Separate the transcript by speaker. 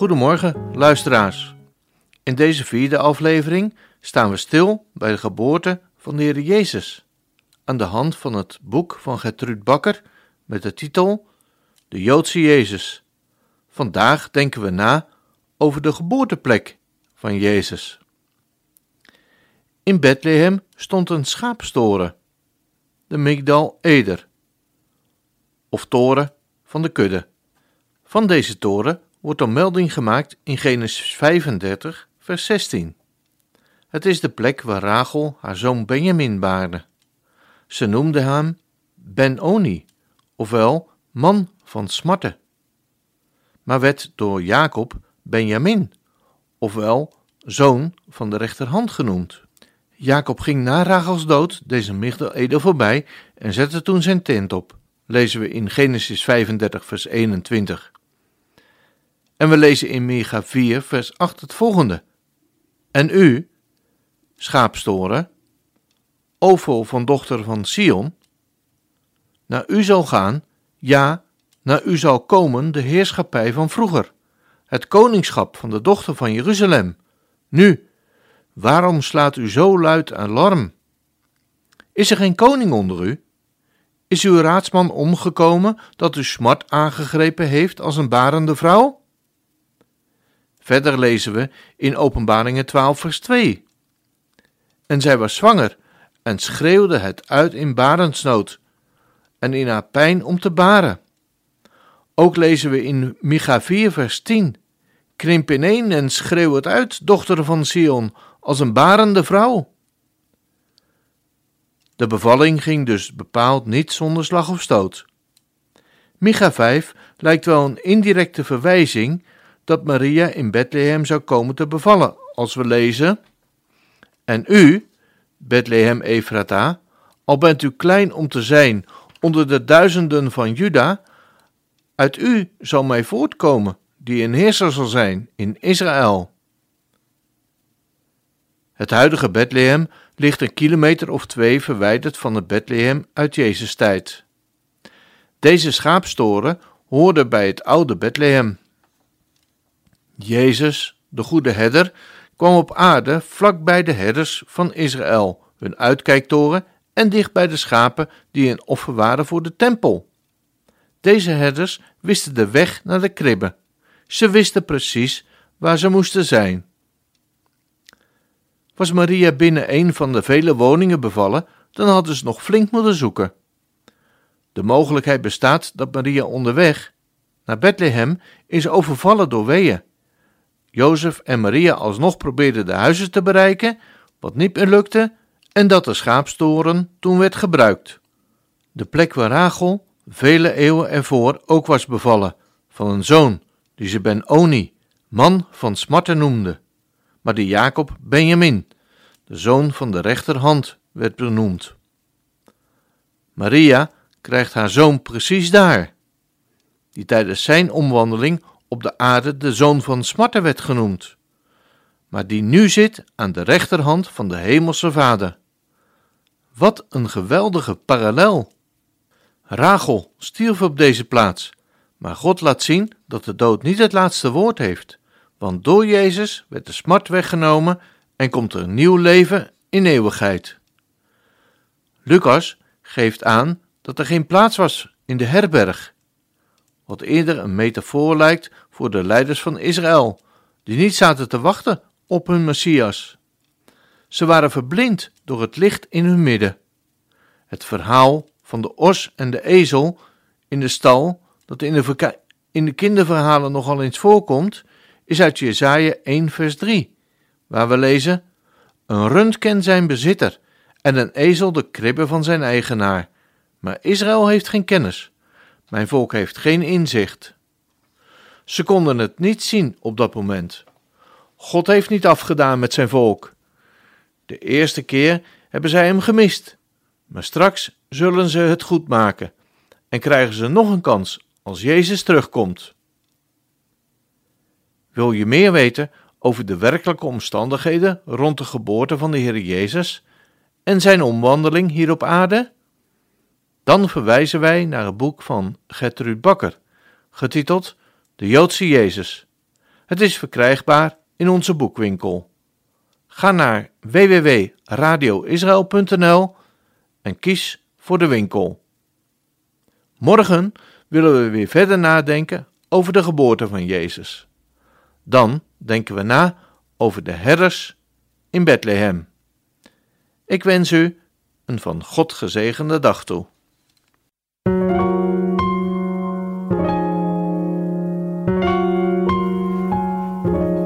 Speaker 1: Goedemorgen, luisteraars. In deze vierde aflevering staan we stil bij de geboorte van de Heer Jezus aan de hand van het boek van Gertrud Bakker met de titel De Joodse Jezus. Vandaag denken we na over de geboorteplek van Jezus. In Bethlehem stond een schaapstoren, de Migdal Eder, of toren van de kudde. Van deze toren wordt een melding gemaakt in Genesis 35, vers 16. Het is de plek waar Rachel haar zoon Benjamin baarde. Ze noemde hem Ben-Oni, ofwel man van smarten, maar werd door Jacob Benjamin, ofwel zoon van de rechterhand genoemd. Jacob ging na Rachels dood deze Migdal voorbij en zette toen zijn tent op, lezen we in Genesis 35 vers 21. En we lezen in Micha 4 vers 8 het volgende. En u, schaapstoren, Ovo van dochter van Sion, naar u zal gaan, ja, naar u zal komen de heerschappij van vroeger, het koningschap van de dochter van Jeruzalem. Nu, waarom slaat u zo luid alarm? Is er geen koning onder u? Is uw raadsman omgekomen dat u smart aangegrepen heeft als een barende vrouw? Verder lezen we in Openbaringen 12, vers 2. En zij was zwanger en schreeuwde het uit in barensnood en in haar pijn om te baren. Ook lezen we in Micha 4, vers 10. Krimp ineen en schreeuw het uit, dochter van Sion, als een barende vrouw. De bevalling ging dus bepaald niet zonder slag of stoot. Micha 5 lijkt wel een indirecte verwijzing dat Maria in Bethlehem zou komen te bevallen, als we lezen: En u, Bethlehem Efrata, al bent u klein om te zijn onder de duizenden van Juda, uit u zal mij voortkomen, die een heerser zal zijn in Israël. Het huidige Bethlehem ligt een kilometer of twee verwijderd van het Bethlehem uit Jezus' tijd. Deze schaapstoren hoorde bij het oude Bethlehem. Jezus, de goede herder, kwam op aarde vlak bij de herders van Israël, hun uitkijktoren en dicht bij de schapen die een offer waren voor de tempel. Deze herders wisten de weg naar de kribbe. Ze wisten precies waar ze moesten zijn. Was Maria binnen een van de vele woningen bevallen, dan hadden ze nog flink moeten zoeken. De mogelijkheid bestaat dat Maria onderweg naar Bethlehem is overvallen door weeën. Jozef en Maria alsnog probeerden de huizen te bereiken, wat niet meer lukte, en dat de schaapstoren toen werd gebruikt. De plek waar Rachel vele eeuwen ervoor ook was bevallen, van een zoon, die ze Ben-Oni, man van smarten noemde, maar die Jacob Benjamin, de zoon van de rechterhand, werd benoemd. Maria krijgt haar zoon precies daar, die tijdens zijn omwandeling op de aarde de zoon van smarten werd genoemd, maar die nu zit aan de rechterhand van de hemelse Vader. Wat een geweldige parallel! Rachel stierf op deze plaats, maar God laat zien dat de dood niet het laatste woord heeft, want door Jezus werd de smart weggenomen en komt er een nieuw leven in eeuwigheid. Lucas geeft aan dat er geen plaats was in de herberg, wat eerder een metafoor lijkt voor de leiders van Israël, die niet zaten te wachten op hun Messias. Ze waren verblind door het licht in hun midden. Het verhaal van de os en de ezel in de stal, dat in de, in de kinderverhalen nogal eens voorkomt, is uit Jesaja 1 vers 3, waar we lezen, Een rund kent zijn bezitter en een ezel de kribbe van zijn eigenaar, maar Israël heeft geen kennis. Mijn volk heeft geen inzicht. Ze konden het niet zien op dat moment. God heeft niet afgedaan met zijn volk. De eerste keer hebben zij hem gemist, maar straks zullen ze het goed maken en krijgen ze nog een kans als Jezus terugkomt. Wil je meer weten over de werkelijke omstandigheden rond de geboorte van de Heer Jezus en zijn omwandeling hier op aarde? Dan verwijzen wij naar het boek van Gertrud Bakker, getiteld De Joodse Jezus. Het is verkrijgbaar in onze boekwinkel. Ga naar www.radioisrael.nl en kies voor de winkel. Morgen willen we weer verder nadenken over de geboorte van Jezus. Dan denken we na over de herders in Bethlehem. Ik wens u een van God gezegende dag toe.